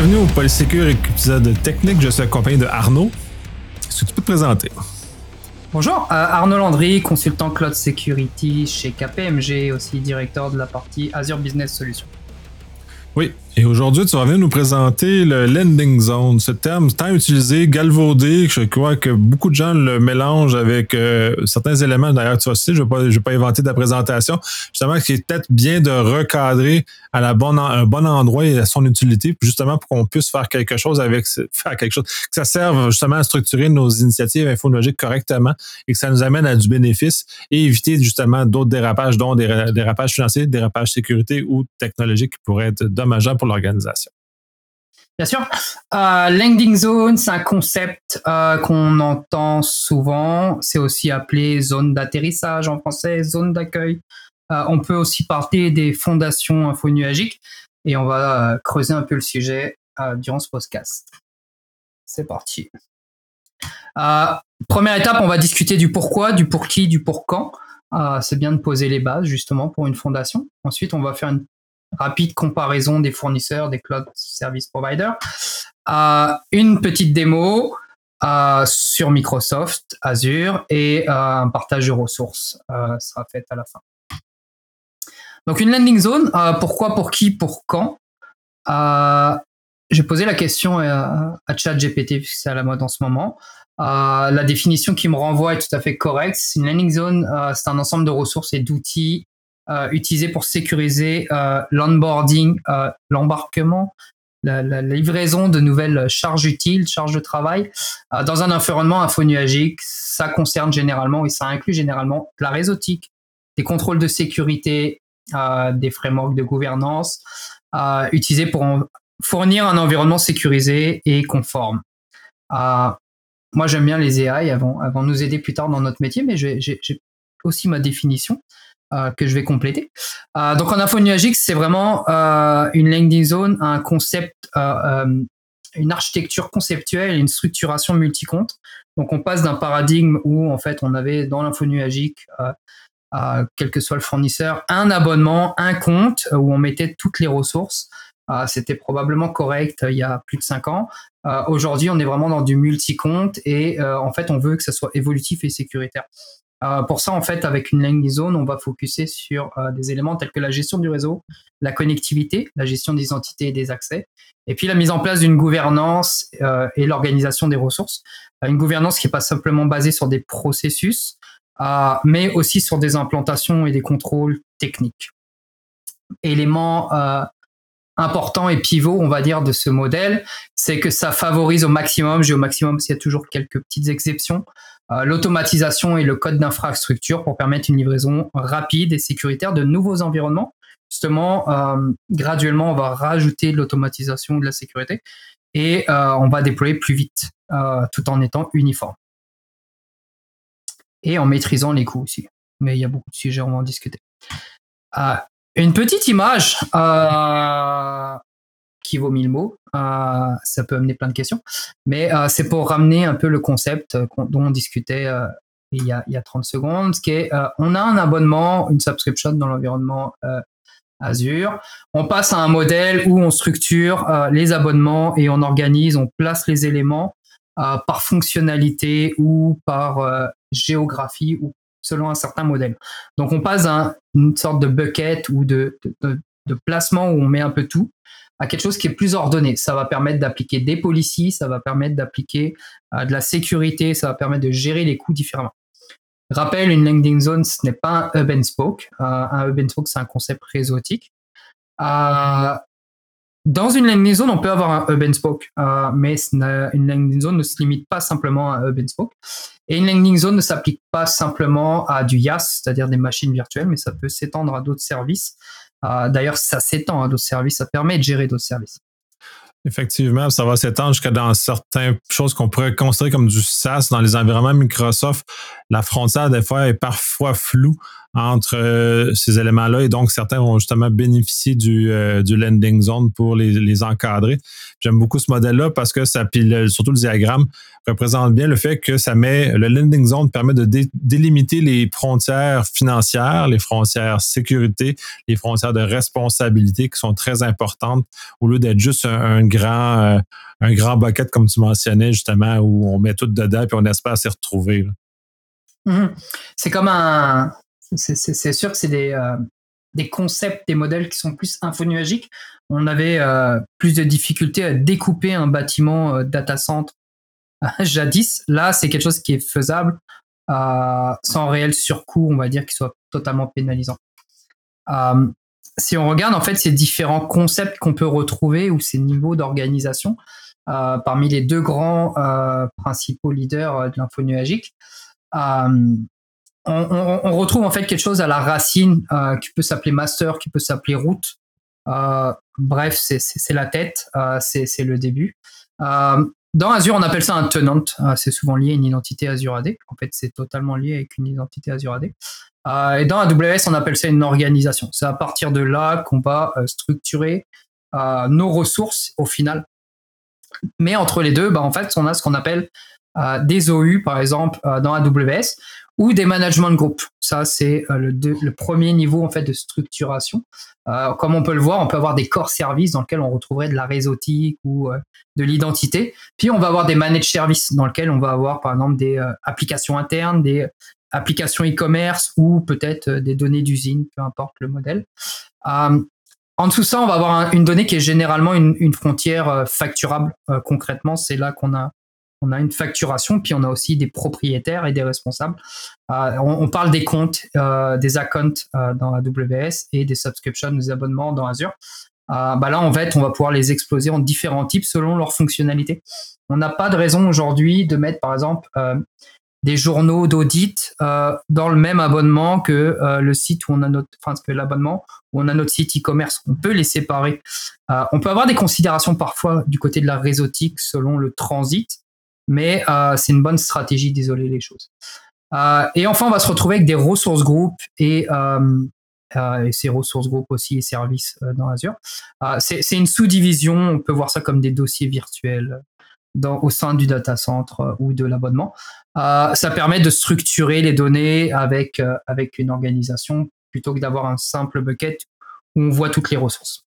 Bienvenue au Polysécure épisode technique. Je suis accompagné de Arnaud. Est-ce que tu peux te présenter? Bonjour, euh, Arnaud Landry, consultant Cloud Security chez KPMG, aussi directeur de la partie Azure Business Solutions. Oui, et aujourd'hui, tu vas venir nous présenter le landing zone. Ce terme tant utilisé, galvaudé, je crois que beaucoup de gens le mélangent avec euh, certains éléments. D'ailleurs, tu vas aussi, je ne vais, pas inventer ta présentation. Justement, qui est peut-être bien de recadrer à la bonne, un bon endroit et à son utilité, justement pour qu'on puisse faire quelque chose avec, faire quelque chose, que ça serve justement à structurer nos initiatives infonologiques correctement et que ça nous amène à du bénéfice et éviter justement d'autres dérapages, dont des dérapages financiers, dérapages sécurité ou technologiques qui pourraient être dommageables pour l'organisation. Bien sûr. Euh, landing zone, c'est un concept euh, qu'on entend souvent. C'est aussi appelé zone d'atterrissage en français, zone d'accueil. Euh, on peut aussi parler des fondations infonuagiques et on va euh, creuser un peu le sujet durant ce podcast. C'est parti. première étape, on va discuter du pourquoi, du pour qui, du pour quand. c'est bien de poser les bases justement pour une fondation. Ensuite, on va faire une rapide comparaison des fournisseurs, des cloud service providers. Euh, une petite démo euh, sur Microsoft Azure et euh, un partage de ressources sera fait à la fin. Donc une landing zone, pourquoi, pour qui, pour quand? J'ai posé la question à, ChatGPT, puisque c'est à la mode en ce moment. la définition qui me renvoie est tout à fait correcte. Une landing zone, c'est un ensemble de ressources et d'outils utilisé pour sécuriser euh, l'onboarding, euh, l'embarquement, la, livraison de nouvelles charges utiles, charges de travail dans un environnement infonuagique. Ça concerne généralement et ça inclut généralement la réseautique, des contrôles de sécurité, des frameworks de gouvernance utilisés pour fournir un environnement sécurisé et conforme. moi, j'aime bien les AI, avant, avant de nous aider plus tard dans notre métier, mais j'ai aussi ma définition. Euh, que je vais compléter. Euh, donc en info c'est vraiment euh, une landing zone, un concept, une architecture conceptuelle, une structuration multi-compte. Donc on passe d'un paradigme où en fait on avait dans l'info nuagique quel que soit le fournisseur, un abonnement, un compte où on mettait toutes les ressources. C'était probablement correct il y a plus de cinq ans. Aujourd'hui, on est vraiment dans du multi-compte et en fait, on veut que ça soit évolutif et sécuritaire. Euh, pour ça, en fait, avec une landing zone, on va focuser sur euh, des éléments tels que la gestion du réseau, la connectivité, la gestion des entités et des accès, et puis la mise en place d'une gouvernance euh, et l'organisation des ressources. une gouvernance qui n'est pas simplement basée sur des processus, mais aussi sur des implantations et des contrôles techniques. Élément important et pivot, on va dire, de ce modèle, c'est que ça favorise au maximum, j'ai au maximum, s'il y a toujours quelques petites exceptions, l'automatisation et le code d'infrastructure pour permettre une livraison rapide et sécuritaire de nouveaux environnements. Justement, euh, graduellement, on va rajouter de l'automatisation de la sécurité et euh, on va déployer plus vite tout en étant uniforme. Et en maîtrisant les coûts aussi. Mais il y a beaucoup de sujets, on va en discuter. une petite image qui vaut mille mots. Euh, ça peut amener plein de questions. Mais euh, c'est pour ramener un peu le concept dont on discutait euh, il, y a, il y a 30 secondes, qui est on a un abonnement, une subscription dans l'environnement Azure. On passe à un modèle où on structure les abonnements et on organise, on place les éléments par fonctionnalité ou par géographie ou selon un certain modèle. Donc on passe à une sorte de bucket ou de placement où on met un peu tout à quelque chose qui est plus ordonné. Ça va permettre d'appliquer des policies, ça va permettre d'appliquer euh, de la sécurité, ça va permettre de gérer les coûts différemment. Rappel, une landing zone, ce n'est pas un hub and spoke. Euh, un hub and spoke, c'est un concept réseautique. Euh, dans une landing zone, on peut avoir un hub and spoke, mais une landing zone ne se limite pas simplement à un hub and spoke. Et une landing zone ne s'applique pas simplement à du IaaS, c'est-à-dire des machines virtuelles, mais ça peut s'étendre à d'autres services. Ah, d'ailleurs, ça s'étend à d'autres services, ça permet de gérer d'autres services. Effectivement, ça va s'étendre jusqu'à dans certaines choses qu'on pourrait considérer comme du SaaS dans les environnements Microsoft. la frontière des fois est parfois floue entre euh, ces éléments-là et donc certains vont justement bénéficier du, euh, du landing zone pour les, les encadrer. J'aime beaucoup ce modèle-là parce que ça, puis surtout le diagramme, représente bien le fait que ça met, le landing zone permet de délimiter les frontières financières, les frontières sécurité, les frontières de responsabilité qui sont très importantes au lieu d'être juste un, grand, euh, un grand bucket comme tu mentionnais justement où on met tout dedans puis on espère s'y retrouver. Mhm. C'est comme un, c'est sûr que c'est des, euh, des concepts, des modèles qui sont plus infonuagiques. On avait euh, plus de difficultés à découper un bâtiment euh, data center jadis. Là, c'est quelque chose qui est faisable sans réel surcoût, on va dire, qui soit totalement pénalisant. si on regarde en fait ces différents concepts qu'on peut retrouver ou ces niveaux d'organisation parmi les deux grands principaux leaders de l'infonuagique, on, retrouve en fait quelque chose à la racine euh, qui peut s'appeler master, qui peut s'appeler route. Euh, bref, c'est la tête, euh, c'est le début. dans Azure, on appelle ça un tenant. c'est souvent lié à une identité Azure AD. En fait, c'est totalement lié avec une identité Azure AD. et dans AWS, on appelle ça une organisation. C'est à partir de là qu'on va structurer nos ressources au final. Mais entre les deux, bah, en fait, on a ce qu'on appelle des OU, par exemple, dans AWS, ou des management groups. Ça, c'est euh, le, premier niveau en fait de structuration. Euh, comme on peut le voir, on peut avoir des core services dans lesquels on retrouverait de la réseautique ou euh, de l'identité. Puis on va avoir des managed services dans lesquels on va avoir par exemple des applications internes, des applications e-commerce ou peut-être des données d'usine, peu importe le modèle. En dessous de ça, on va avoir une donnée qui est généralement une frontière facturable. concrètement, c'est là qu'on a on a une facturation, puis on a aussi des propriétaires et des responsables. Euh, on, parle des comptes, euh, des accounts euh, dans AWS et des subscriptions, des abonnements dans Azure. bah là, en fait, on va pouvoir les exploser en différents types selon leur fonctionnalité. On n'a pas de raison aujourd'hui de mettre, par exemple, des journaux d'audit dans le même abonnement que le site où on a notre, enfin, l'abonnement où on a notre site e-commerce. On peut les séparer. on peut avoir des considérations parfois du côté de la réseautique selon le transit mais euh, c'est une bonne stratégie d'isoler les choses. Euh, et enfin, on va se retrouver avec des ressources groupes et, euh, et ces ressources groupes aussi et services dans Azure. c'est une sous-division, on peut voir ça comme des dossiers virtuels dans, au sein du data center ou de l'abonnement. ça permet de structurer les données avec, avec une organisation plutôt que d'avoir un simple bucket où on voit toutes les ressources.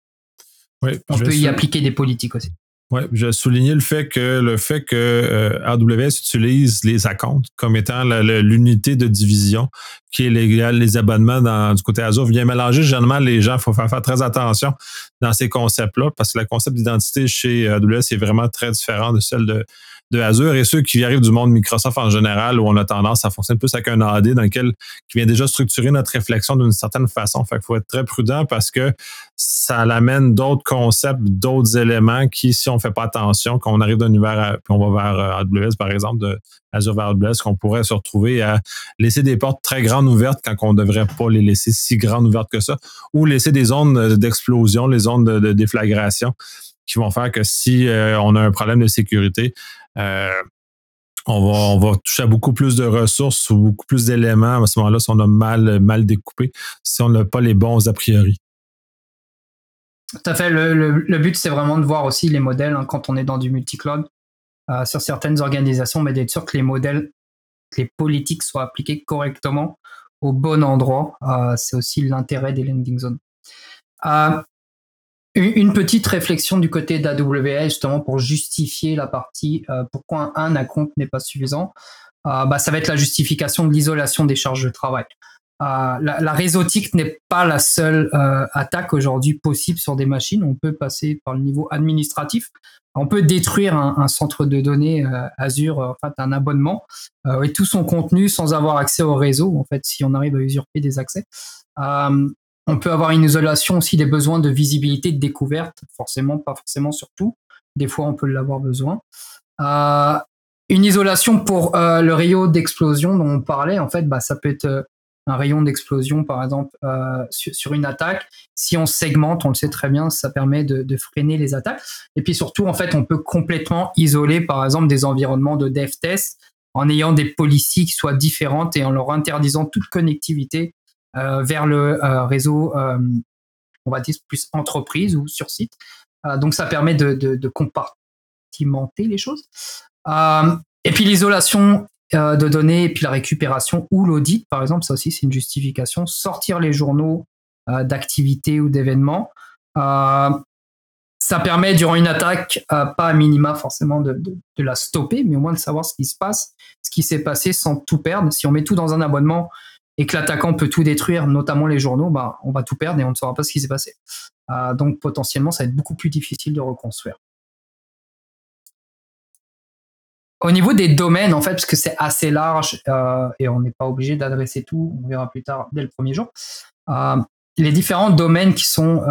on peut y appliquer des politiques aussi. Oui, je souligné le fait que le fait que euh, AWS utilise les accounts comme étant l'unité de division qui est légal, les abonnements dans, du côté Azure vient mélanger généralement les gens. Il faut faire, faire, très attention dans ces concepts-là parce que le concept d'identité chez AWS est vraiment très différent de celle de, de Azure et ceux qui arrivent du monde Microsoft en général où on a tendance à fonctionner plus avec un AD dans lequel qui vient déjà structurer notre réflexion d'une certaine façon. Fait faut être très prudent parce que ça amène d'autres concepts, d'autres éléments qui, si on fait pas attention, quand on arrive d'un univers, puis on va vers euh, AWS, par exemple, de Azure vers AWS, qu'on pourrait se retrouver à laisser des portes très grandes ouvertes quand on ne devrait pas les laisser si grandes ouvertes que ça, ou laisser des zones d'explosion, les zones de, déflagration qui vont faire que si euh, on a un problème de sécurité, on va, on va toucher à beaucoup plus de ressources ou beaucoup plus d'éléments à ce moment-là si on a mal, mal découpé, si on n'a pas les bons a priori. Tout à fait. Le, but, c'est vraiment de voir aussi les modèles hein, quand on est dans du multi-cloud euh, sur certaines organisations, mais d'être sûr que les modèles, que les politiques soient appliquées correctement au bon endroit. Euh, c'est aussi l'intérêt des landing zones. Euh, une petite réflexion du côté d'AWS justement pour justifier la partie pourquoi un account n'est pas suffisant. bah, ça va être la justification de l'isolation des charges de travail. Euh, la, réseautique n'est pas la seule euh, attaque aujourd'hui possible sur des machines. On peut passer par le niveau administratif. On peut détruire un, centre de données euh, Azure, en fait, un abonnement et tout son contenu sans avoir accès au réseau. En fait, si on arrive à usurper des accès, on peut avoir une isolation aussi des besoins de visibilité, de découverte. Forcément, pas forcément sur tout. Des fois, on peut l'avoir besoin. une isolation pour le rayon d'explosion dont on parlait, en fait, bah, ça peut être un rayon d'explosion, par exemple, euh, sur, une attaque. Si on segmente, on le sait très bien, ça permet de, freiner les attaques. Et puis surtout, en fait, on peut complètement isoler, par exemple, des environnements de dev test en ayant des politiques qui soient différentes et en leur interdisant toute connectivité vers le réseau, on va dire plus entreprise ou sur site. donc ça permet de, de, compartimenter les choses. et puis l'isolation de données et puis la récupération ou l'audit, par exemple, ça aussi c'est une justification. Sortir les journaux d'activités ou d'événements ça permet durant une attaque, pas à minima forcément de, la stopper, mais au moins de savoir ce qui se passe, ce qui s'est passé sans tout perdre. Si on met tout dans un abonnement et que l'attaquant peut tout détruire, notamment les journaux, bah, on va tout perdre et on ne saura pas ce qui s'est passé. Euh, donc potentiellement, ça va être beaucoup plus difficile de reconstruire. Au niveau des domaines, en fait, parce que c'est assez large euh, et on n'est pas obligé d'adresser tout, on verra plus tard dès le premier jour. Euh, les différents domaines qui sont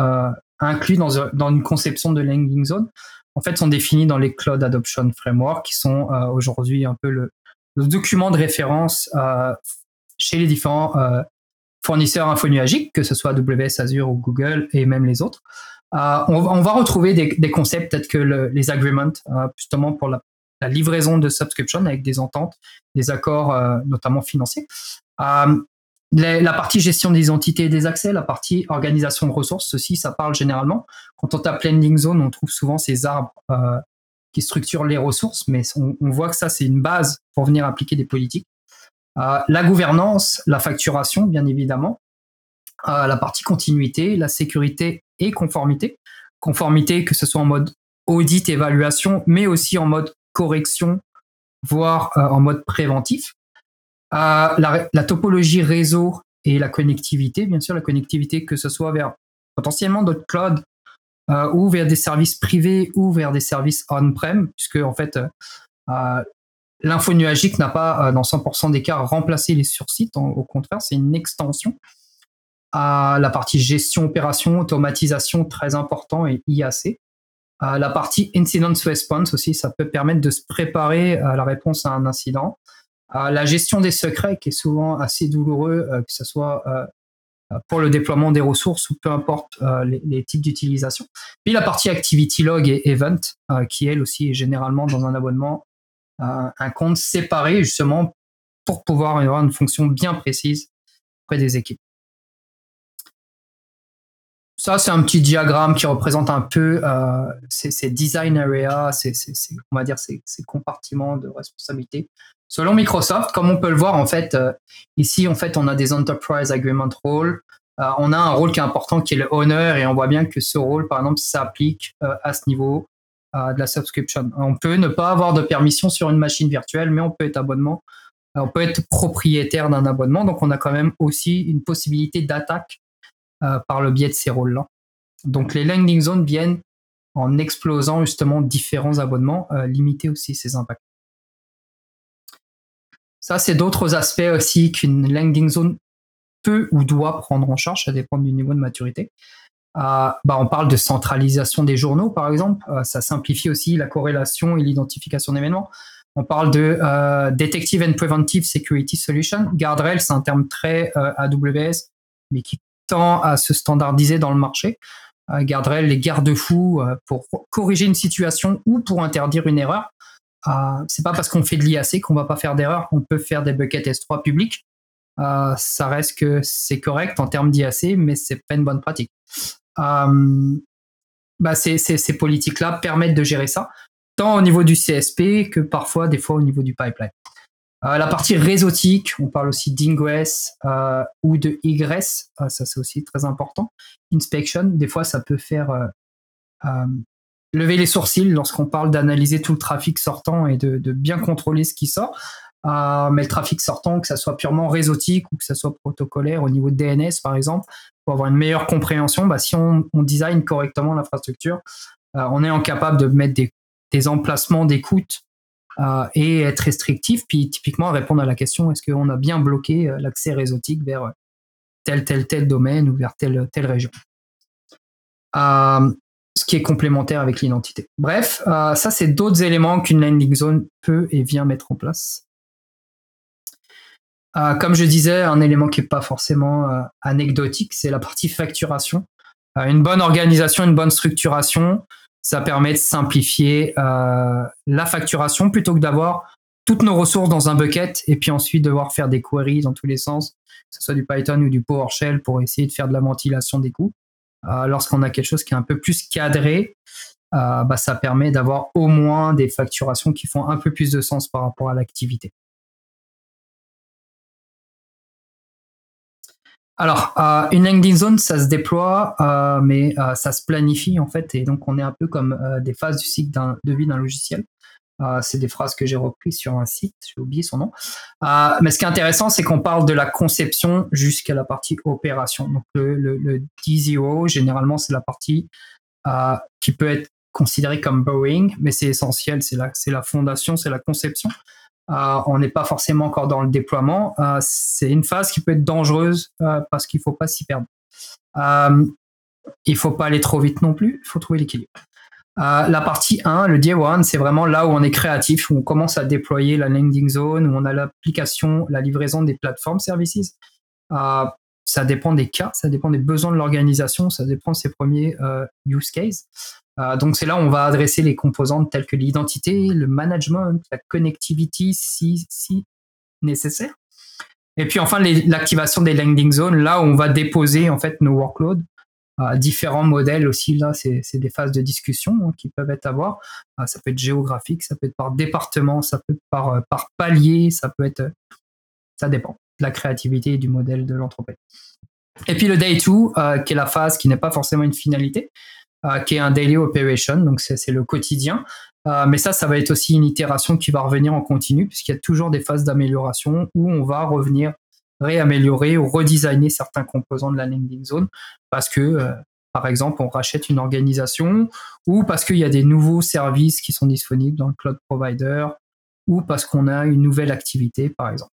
inclus dans, une conception de landing zone, en fait, sont définis dans les Cloud Adoption Framework, qui sont aujourd'hui un peu le, document de référence chez les différents euh, fournisseurs infonuagiques, que ce soit AWS, Azure ou Google et même les autres. On, va retrouver des, des concepts tels que les agreements, justement pour la, livraison de subscription avec des ententes, des accords notamment financiers la partie gestion des identités et des accès, la partie organisation de ressources, ceci, ça parle généralement. Quand on tape landing zone, on trouve souvent ces arbres euh, qui structurent les ressources, mais on, voit que ça, c'est une base pour venir appliquer des politiques. Euh, la gouvernance, la facturation, bien évidemment. Euh, la partie continuité, la sécurité et conformité. Conformité, que ce soit en mode audit, évaluation, mais aussi en mode correction, voire en mode préventif la, topologie réseau et la connectivité, bien sûr, la connectivité que ce soit vers potentiellement d'autres clouds euh, ou vers des services privés ou vers des services on-prem, puisque en fait, euh, l'info nuagique n'a pas, euh, dans 100% des cas, remplacé les sursites. Au contraire, c'est une extension. à la partie gestion, opération, automatisation, très important, et IAC. la partie incident response aussi, ça peut permettre de se préparer à la réponse à un incident la gestion des secrets qui est souvent assez douloureux, euh, que ce soit euh, pour le déploiement des ressources ou peu importe euh, les, types d'utilisation. Puis la partie activity log et event, qui elle aussi est généralement dans un abonnement, un compte séparé justement pour pouvoir avoir une fonction bien précise auprès des équipes. Ça, c'est un petit diagramme qui représente un peu ces, design areas, on va dire ces, compartiments de responsabilité Selon Microsoft, comme on peut le voir, en fait, euh, ici, en fait, on a des Enterprise Agreement Roles. Euh, on a un rôle qui est important qui est le owner et on voit bien que ce rôle, par exemple, s'applique euh, à ce niveau de la subscription. On peut ne pas avoir de permission sur une machine virtuelle, mais on peut être abonnement. On peut être propriétaire d'un abonnement, donc on a quand même aussi une possibilité d'attaque par le biais de ces rôles-là. Donc les landing zones viennent en explosant justement différents abonnements, limiter aussi ces impacts. Ça, c'est d'autres aspects aussi qu'une landing zone peut ou doit prendre en charge, ça dépend du niveau de maturité. Euh, bah, on parle de centralisation des journaux, par exemple. Euh, ça simplifie aussi la corrélation et l'identification d'événements. On parle de euh, Detective and Preventive Security Solution. Guardrail, c'est un terme très AWS, mais qui tend à se standardiser dans le marché. Guardrail, les garde-fous pour corriger une situation ou pour interdire une erreur. Euh, c'est pas parce qu'on fait de l'IAC qu'on va pas faire d'erreur. On peut faire des buckets S3 publics. Euh, ça reste que c'est correct en termes d'IAC, mais c'est pas une bonne pratique. Euh, bah ces, politiques-là permettent de gérer ça, tant au niveau du CSP que parfois des fois au niveau du pipeline. la partie réseautique, on parle aussi d'ingress ou de egress, ça c'est aussi très important. Inspection, des fois ça peut faire lever les sourcils lorsqu'on parle d'analyser tout le trafic sortant et de, bien contrôler ce qui sort. Euh, mais le trafic sortant, que ça soit purement réseautique ou que ça soit protocolaire au niveau de DNS par exemple, pour avoir une meilleure compréhension, bah, si on, design correctement l'infrastructure, euh, on est en capable de mettre des, emplacements d'écoute euh, et être restrictif, puis typiquement répondre à la question est-ce qu'on a bien bloqué l'accès réseautique vers tel tel tel domaine ou vers telle telle région? Ce qui est complémentaire avec l'identité. Bref, euh, ça c'est d'autres éléments qu'une landing zone peut et vient mettre en place. Euh, comme je disais, un élément qui n'est pas forcément euh, anecdotique, c'est la partie facturation. une bonne organisation, une bonne structuration, ça permet de simplifier la facturation plutôt que d'avoir toutes nos ressources dans un bucket et puis ensuite devoir faire des queries dans tous les sens, que ce soit du Python ou du PowerShell pour essayer de faire de la ventilation des coûts. Euh, lorsqu'on a quelque chose qui est un peu plus cadré, euh, bah, ça permet d'avoir au moins des facturations qui font un peu plus de sens par rapport à l'activité. Alors, euh, une landing zone, ça se déploie, mais ça se planifie en fait, et donc on est un peu comme des phases du cycle de vie d'un logiciel. c'est des phrases que j'ai reprises sur un site, j'ai oublié son nom. mais ce qui est intéressant, c'est qu'on parle de la conception jusqu'à la partie opération. Donc le, le D0, généralement, c'est la partie qui peut être considéré comme Boeing, mais c'est essentiel, c'est la fondation, c'est la conception. Euh, on n'est pas forcément encore dans le déploiement. Euh, c'est une phase qui peut être dangereuse euh, parce qu'il faut pas s'y perdre. il faut pas aller trop vite non plus, il faut trouver l'équilibre. la partie 1, le Day 1, c'est vraiment là où on est créatif, où on commence à déployer la landing zone, où on a l'application, la livraison des plateformes services. Ça dépend des cas, ça dépend des besoins de l'organisation, ça dépend de ses premiers use cases. Euh, donc c'est là où on va adresser les composantes telles que l'identité, le management, la connectivity si, si nécessaire. Et puis enfin l'activation des landing zones, là où on va déposer en fait nos workloads. Euh, différents modèles aussi, là c'est des phases de discussion hein, qui peuvent être à voir. Euh, ça peut être géographique, ça peut être par département, ça peut être par, par palier, ça peut être... Ça dépend de la créativité et du modèle de l'entreprise. Et puis le day 2, qui est la phase qui n'est pas forcément une finalité, euh, qui est un daily operation, donc c'est le quotidien. Euh, mais ça, ça va être aussi une itération qui va revenir en continu, puisqu'il y a toujours des phases d'amélioration où on va revenir réaméliorer ou redesigner certains composants de la landing zone, parce que, euh, par exemple, on rachète une organisation, ou parce qu'il y a des nouveaux services qui sont disponibles dans le cloud provider, ou parce qu'on a une nouvelle activité, par exemple.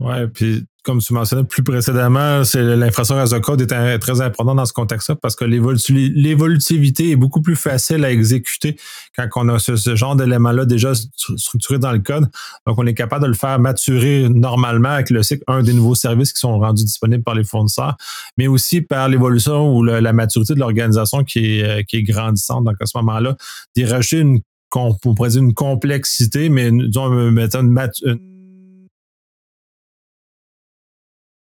Ouais, puis comme tu mentionnais plus précédemment, c'est l'infrastructure as code est très important dans ce contexte-là parce que l'évolutivité est beaucoup plus facile à exécuter quand on a ce, genre d'éléments-là déjà structuré dans le code. Donc, on est capable de le faire maturer normalement avec le cycle, un des nouveaux services qui sont rendus disponibles par les fournisseurs, mais aussi par l'évolution ou la maturité de l'organisation qui est, euh, qui est grandissante. Donc, à ce moment-là, d'y rajouter une, une complexité, mais disons, une, une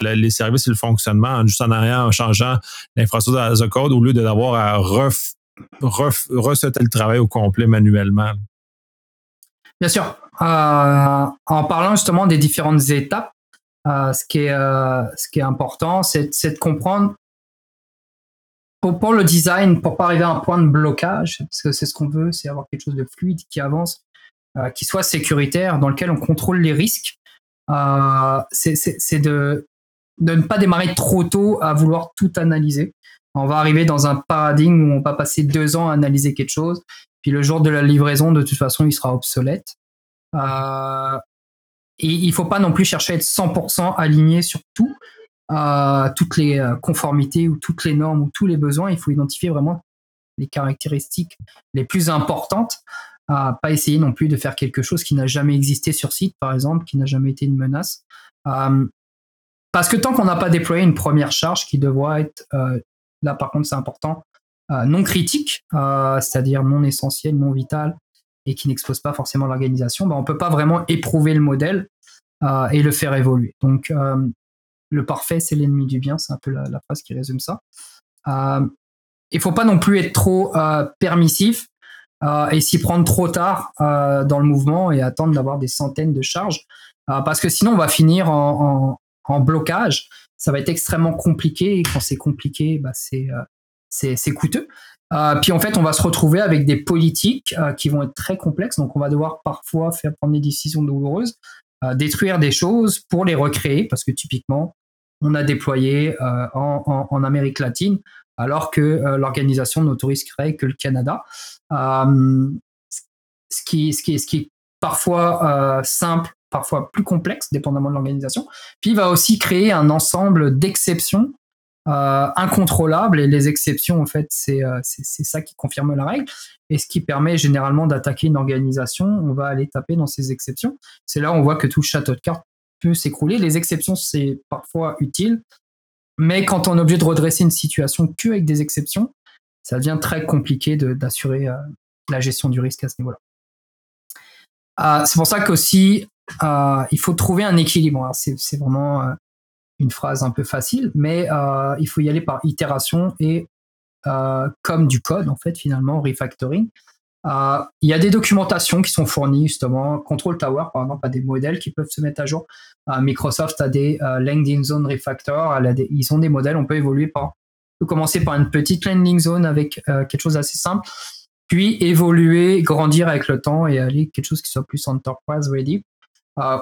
les services et le fonctionnement juste en arrière, en changeant l'infrastructure as a code au lieu d'avoir à ref, le travail au complet manuellement. Bien sûr. Euh, en parlant justement des différentes étapes, euh, ce, qui est, euh, ce qui est important, c'est de comprendre pour, le design, pour pas arriver à un point de blocage, parce que c'est ce qu'on veut, c'est avoir quelque chose de fluide qui avance, qui soit sécuritaire, dans lequel on contrôle les risques. c'est de de ne pas démarrer trop tôt à vouloir tout analyser. On va arriver dans un paradigme où on va passer deux ans à analyser quelque chose, puis le jour de la livraison, de toute façon, il sera obsolète. Euh, et il faut pas non plus chercher à être 100% aligné sur tout, euh, toutes les euh, conformités ou toutes les normes ou tous les besoins. Il faut identifier vraiment les caractéristiques les plus importantes. Euh, pas essayer non plus de faire quelque chose qui n'a jamais existé sur site, par exemple, qui n'a jamais été une menace. Parce que tant qu'on n'a pas déployé une première charge qui devra être, euh, là par contre c'est important, euh, non critique, euh, c'est-à-dire non essentielle, non vitale, et qui n'expose pas forcément l'organisation, ben, on ne peut pas vraiment éprouver le modèle et le faire évoluer. Donc le parfait, c'est l'ennemi du bien, c'est un peu la, phrase qui résume ça. il ne faut pas non plus être trop permissif et s'y prendre trop tard dans le mouvement et attendre d'avoir des centaines de charges, parce que sinon on va finir en blocage, ça va être extrêmement compliqué. Et quand c'est compliqué, bah, c'est euh, c'est coûteux. Euh, puis en fait, on va se retrouver avec des politiques euh, qui vont être très complexes. Donc, on va devoir parfois faire prendre des décisions douloureuses, détruire des choses pour les recréer, parce que typiquement, on a déployé en, en, Amérique latine, alors que l'organisation n'autoriserait que le Canada. ce, qui, ce, qui, ce qui est parfois simple parfois plus complexe, dépendamment de l'organisation. Puis il va aussi créer un ensemble d'exceptions euh, incontrôlables. Et les exceptions, en fait, euh, c'est ça qui confirme la règle. Et ce qui permet généralement d'attaquer une organisation, on va aller taper dans ces exceptions. C'est là où on voit que tout château de cartes peut s'écrouler. Les exceptions, c'est parfois utile. Mais quand on est obligé de redresser une situation que avec des exceptions, ça devient très compliqué d'assurer euh, la gestion du risque à ce niveau-là. c'est pour ça qu'aussi, il faut trouver un équilibre. C'est vraiment une phrase un peu facile, mais il faut y aller par itération et comme du code, en fait, finalement, refactoring. Euh, il y a des documentations qui sont fournies justement. Control Tower, par exemple, a des modèles qui peuvent se mettre à jour. Euh, Microsoft a des euh, landing zone refactor. ils ont des modèles. On peut évoluer par. Commencer par une petite landing zone avec quelque chose d'assez simple, puis évoluer, grandir avec le temps et aller quelque chose qui soit plus enterprise ready.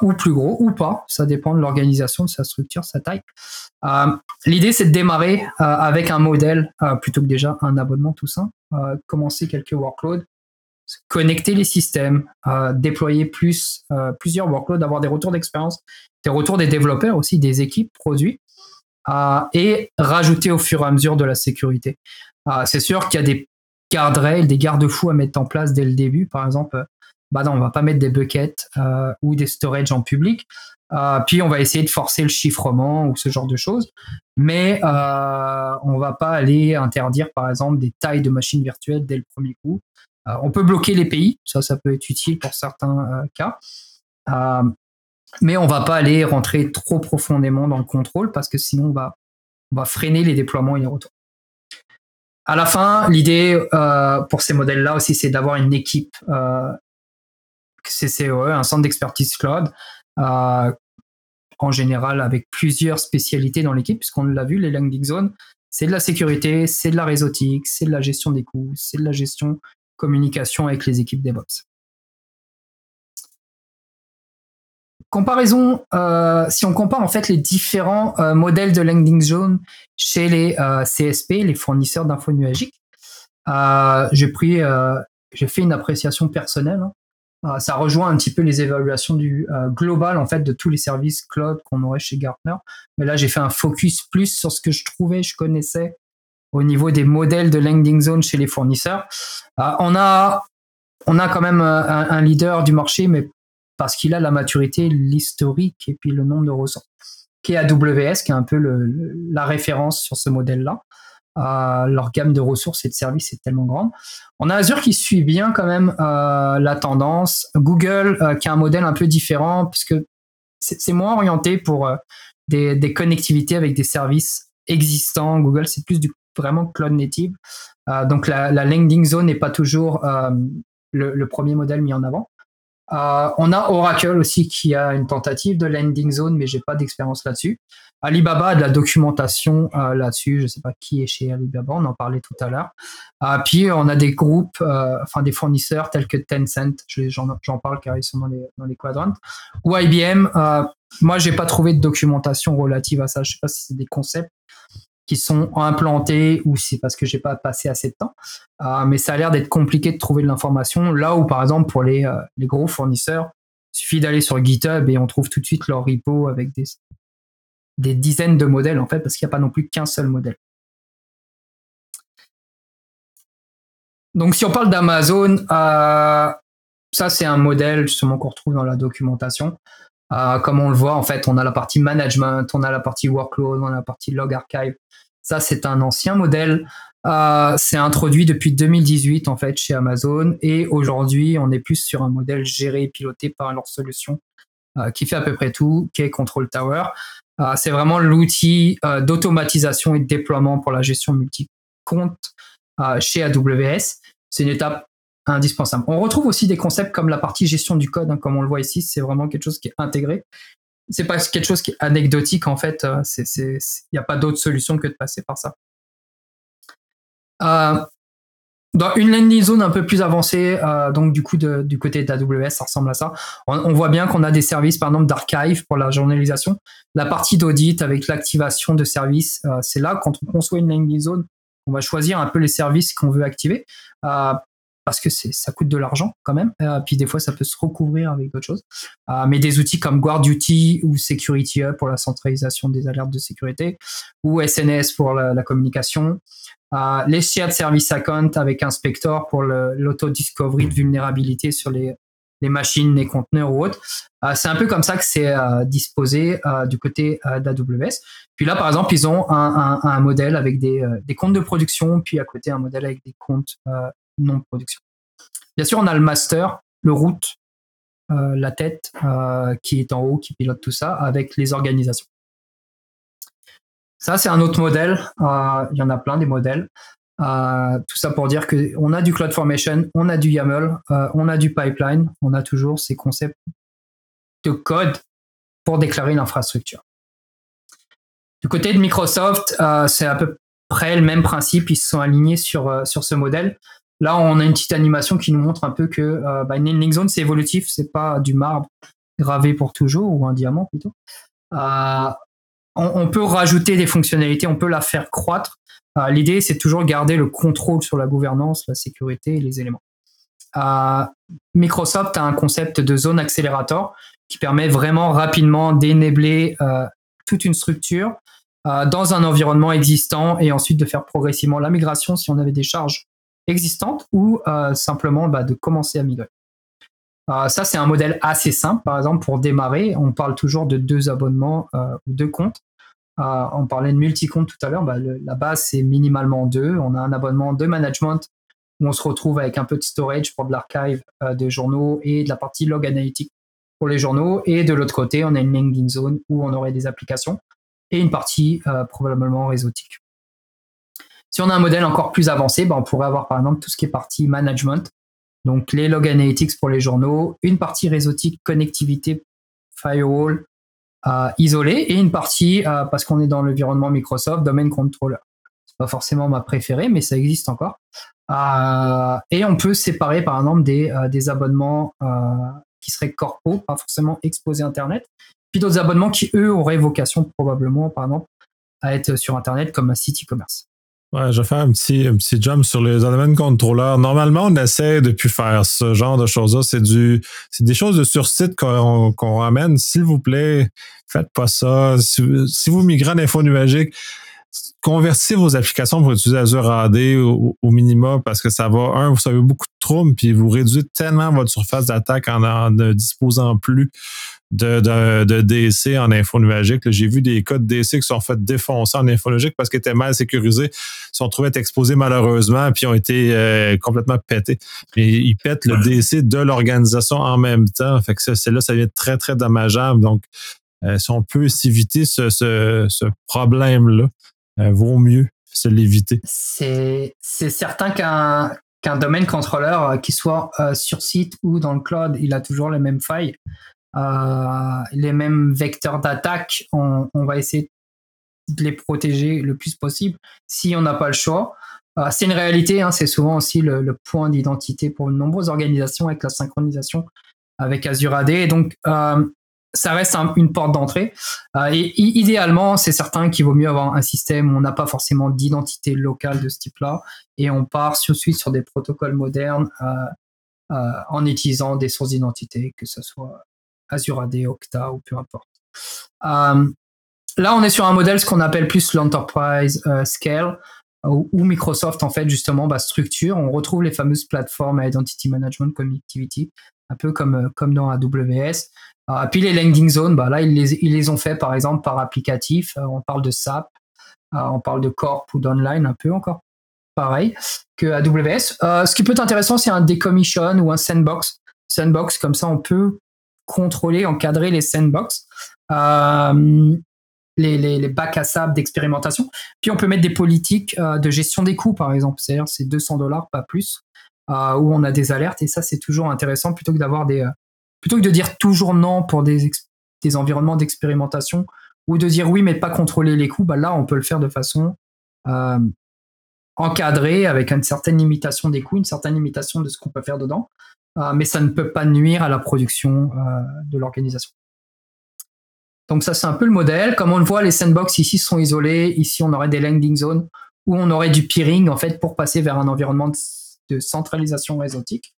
Ou plus gros ou pas, ça dépend de l'organisation, de sa structure, sa taille. L'idée c'est de démarrer avec un modèle plutôt que déjà un abonnement tout ça. commencer quelques workloads, connecter les systèmes, euh, déployer plus, euh, plusieurs workloads, avoir des retours d'expérience, des retours des développeurs aussi, des équipes produits, euh, et rajouter au fur et à mesure de la sécurité. c'est sûr qu'il y a des garde-rails, des garde-fous à mettre en place dès le début. Par exemple, bah non, on va pas mettre des buckets ou des storage en public. puis on va essayer de forcer le chiffrement ou ce genre de choses. Mais on va pas aller interdire, par exemple, des tailles de machines virtuelles dès le premier coup. Euh, on peut bloquer les pays, ça, ça peut être utile pour certains euh, cas. Euh, mais on va pas aller rentrer trop profondément dans le contrôle parce que sinon on va, va freiner les déploiements et les retours. À la fin, l'idée pour ces modèles-là aussi, c'est d'avoir une équipe CCOE, un centre d'expertise cloud, en général avec plusieurs spécialités dans l'équipe, puisqu'on l'a vu, les landing zones, c'est de la sécurité, c'est de la réseautique, c'est de la gestion des coûts, c'est de la gestion communication avec les équipes DevOps. Comparaison, euh, si on compare en fait les différents euh, modèles de landing zone chez les euh, CSP, les fournisseurs d'infos nuagiques, j'ai pris, j'ai fait une appréciation personnelle. Hein. Ça rejoint un petit peu les évaluations du global en fait de tous les services cloud qu'on aurait chez Gartner. Mais là, j'ai fait un focus plus sur ce que je trouvais, je connaissais au niveau des modèles de landing zone chez les fournisseurs. Euh, on, a, on a quand même euh, un, leader du marché, mais parce qu'il a la maturité, l'historique et puis le nombre de ressources, qui est AWS, qui est un peu la référence sur ce modèle-là. Euh, leur gamme de ressources et de services est tellement grande. On a Azure qui suit bien quand même la tendance. Google qui a un modèle un peu différent puisque c'est moins orienté pour des, connectivités avec des services existants. Google, c'est plus du vraiment cloud native. Euh, donc la, landing zone n'est pas toujours euh, le, premier modèle mis en avant. Euh, on a Oracle aussi qui a une tentative de landing zone, mais j'ai pas d'expérience là-dessus. Alibaba a de la documentation là-dessus. Je sais pas qui est chez Alibaba, on en parlait tout à l'heure. puis on a des groupes, enfin des fournisseurs tels que Tencent. J'en parle car ils sont dans les, quadrants. Ou IBM. moi, j'ai pas trouvé de documentation relative à ça. Je sais pas si c'est des concepts qui sont implantés ou c'est parce que j'ai pas passé assez de temps. Euh, mais ça a l'air d'être compliqué de trouver de l'information. Là où, par exemple, pour les, euh, les gros fournisseurs, il suffit d'aller sur GitHub et on trouve tout de suite leur repo avec des, des dizaines de modèles, en fait, parce qu'il n'y a pas non plus qu'un seul modèle. Donc, si on parle d'Amazon, euh, ça, c'est un modèle justement qu'on retrouve dans la documentation. Euh, comme on le voit, en fait, on a la partie management, on a la partie workload, on a la partie log archive. Ça, c'est un ancien modèle. Euh, c'est introduit depuis 2018 en fait chez Amazon et aujourd'hui, on est plus sur un modèle géré et piloté par leur solution qui fait à peu près tout, qui est Control Tower. Euh, c'est vraiment l'outil euh, d'automatisation et de déploiement pour la gestion multi-compte euh, chez AWS. C'est une étape indispensable. On retrouve aussi des concepts comme la partie gestion du code, hein, comme on le voit ici, c'est vraiment quelque chose qui est intégré. C'est pas quelque chose qui est anecdotique en fait. Il n'y a pas d'autre solution que de passer par ça. Dans une landing zone un peu plus avancée, euh, donc du coup du côté d'AWS, ça ressemble à ça. On, voit bien qu'on a des services, par exemple, d'archive pour la journalisation. La partie d'audit avec l'activation de services, c'est là quand on conçoit une landing zone, on va choisir un peu les services qu'on veut activer parce que ça coûte de l'argent quand même. Euh, puis des fois, ça peut se recouvrir avec d'autres choses. Euh, mais des outils comme GuardDuty ou Security Hub pour la centralisation des alertes de sécurité, ou SNS pour la, communication. Euh, les shared service account avec Inspector pour l'auto-discovery de vulnérabilité sur les, machines, les conteneurs ou autres. c'est un peu comme ça que c'est disposé du côté d'AWS. Puis là, par exemple, ils ont un, modèle avec des, des, comptes de production, puis à côté un modèle avec des comptes non production. Bien sûr, on a le master, le route, la tête qui est en haut, qui pilote tout ça, avec les organisations. Ça, c'est un autre modèle. Il y en a plein des modèles. tout ça pour dire qu'on a du CloudFormation, on a du YAML, on a du pipeline, on a toujours ces concepts de code pour déclarer l'infrastructure. Du côté de Microsoft, euh, c'est à peu près le même principe. Ils se sont alignés sur, euh, ce modèle. Là, on a une petite animation qui nous montre un peu que euh, bah, une zone, c'est évolutif, c'est pas du marbre gravé pour toujours ou un diamant plutôt. On, peut rajouter des fonctionnalités, on peut la faire croître. L'idée, c'est toujours garder le contrôle sur la gouvernance, la sécurité et les éléments. Microsoft a un concept de zone accélérateur qui permet vraiment rapidement d'énabler toute une structure euh, dans un environnement existant et ensuite de faire progressivement la migration si on avait des charges existantes ou euh, simplement bah, de commencer à migrer. Euh, ça, c'est un modèle assez simple. Par exemple, pour démarrer, on parle toujours de deux abonnements ou deux comptes. On parlait de multi-compte tout à l'heure. Bah, la base, c'est minimalement deux. On a un abonnement de management où on se retrouve avec un peu de storage pour de l'archive des journaux et de la partie log analytique pour les journaux. Et de l'autre côté, on a une landing zone où on aurait des applications et une partie euh, probablement réseautique. Si on a un modèle encore plus avancé, ben, on pourrait avoir par exemple tout ce qui est partie management, donc les log analytics pour les journaux, une partie réseautique, connectivité, firewall, euh, isolé, et une partie, euh, parce qu'on est dans l'environnement Microsoft, domain controller. C'est pas forcément ma préférée, mais ça existe encore. Euh, et on peut séparer par exemple des, abonnements qui seraient corpo, pas forcément exposés Internet, puis d'autres abonnements qui, eux, auraient vocation probablement, par exemple, à être sur Internet comme un site e-commerce. Ouais, je vais faire un petit, un petit jump sur les domaines contrôleurs. Normalement, on essaie de plus faire ce genre de choses-là. C'est du, c'est des choses de sur-site qu'on, ramène. S'il vous plaît, faites pas ça. Si, vous migrez en info nuagique, convertissez vos applications pour utiliser Azure AD au, minimum parce que ça va, un, vous savez beaucoup de troubles, puis vous réduisez tellement votre surface d'attaque en ne disposant plus de, de, de DC en info nuagique. J'ai vu des codes DC qui sont fait défoncer en info nuagique parce qu'ils étaient mal sécurisés, sont trouvés exposés malheureusement, puis ont été euh, complètement pétés. Et ils pètent le DC de l'organisation en même temps. Fait que ça, c'est là, ça devient très, très dommageable. Donc, euh, si on peut s'éviter ce, ce, ce problème-là, euh, vaut mieux se l'éviter. C'est, certain qu'un, qu'un domaine contrôleur, qui soit sur site ou dans le cloud, il a toujours les mêmes failles. Euh, les mêmes vecteurs d'attaque, on, va essayer de les protéger le plus possible si on n'a pas le choix. Euh, c'est une réalité, hein, c'est souvent aussi le, point d'identité pour de nombreuses organisations avec la synchronisation avec Azure AD. donc, euh, ça reste une porte d'entrée. et idéalement, c'est certain qu'il vaut mieux avoir un système où on n'a pas forcément d'identité locale de ce type-là et on part suite sur des protocoles modernes en utilisant des sources d'identité, que ce soit Azure AD, Okta ou peu importe. Euh, là, on est sur un modèle, ce qu'on appelle plus l'enterprise euh, scale, où, Microsoft, en fait, justement, bah, structure. On retrouve les fameuses plateformes Identity Management Connectivity, un peu comme, euh, comme dans AWS. puis les landing zones, bah, là, ils les, ils les ont fait, par exemple, par applicatif. on parle de SAP, on parle de Corp ou d'Online, un peu encore pareil que AWS. ce qui peut être intéressant, c'est un decommission ou un sandbox. Sandbox, comme ça, on peut contrôler, encadrer les sandbox, euh, les, les, bacs à sable d'expérimentation. Puis on peut mettre des politiques euh, de gestion des coûts, par exemple. C'est-à-dire c'est 200 dollars, pas plus, euh, où on a des alertes. Et ça, c'est toujours intéressant plutôt que d'avoir des, plutôt que de dire toujours non pour des, des environnements d'expérimentation ou de dire oui, mais pas contrôler les coûts. Bah là, on peut le faire de façon encadrée avec une certaine limitation des coûts, une certaine limitation de ce qu'on peut faire dedans. Euh, mais ça ne peut pas nuire à la production euh, de l'organisation. Donc ça, c'est un peu le modèle. Comme on le voit, les sandbox ici sont isolés. Ici, on aurait des landing zones où on aurait du peering en fait pour passer vers un environnement de, centralisation réseautique.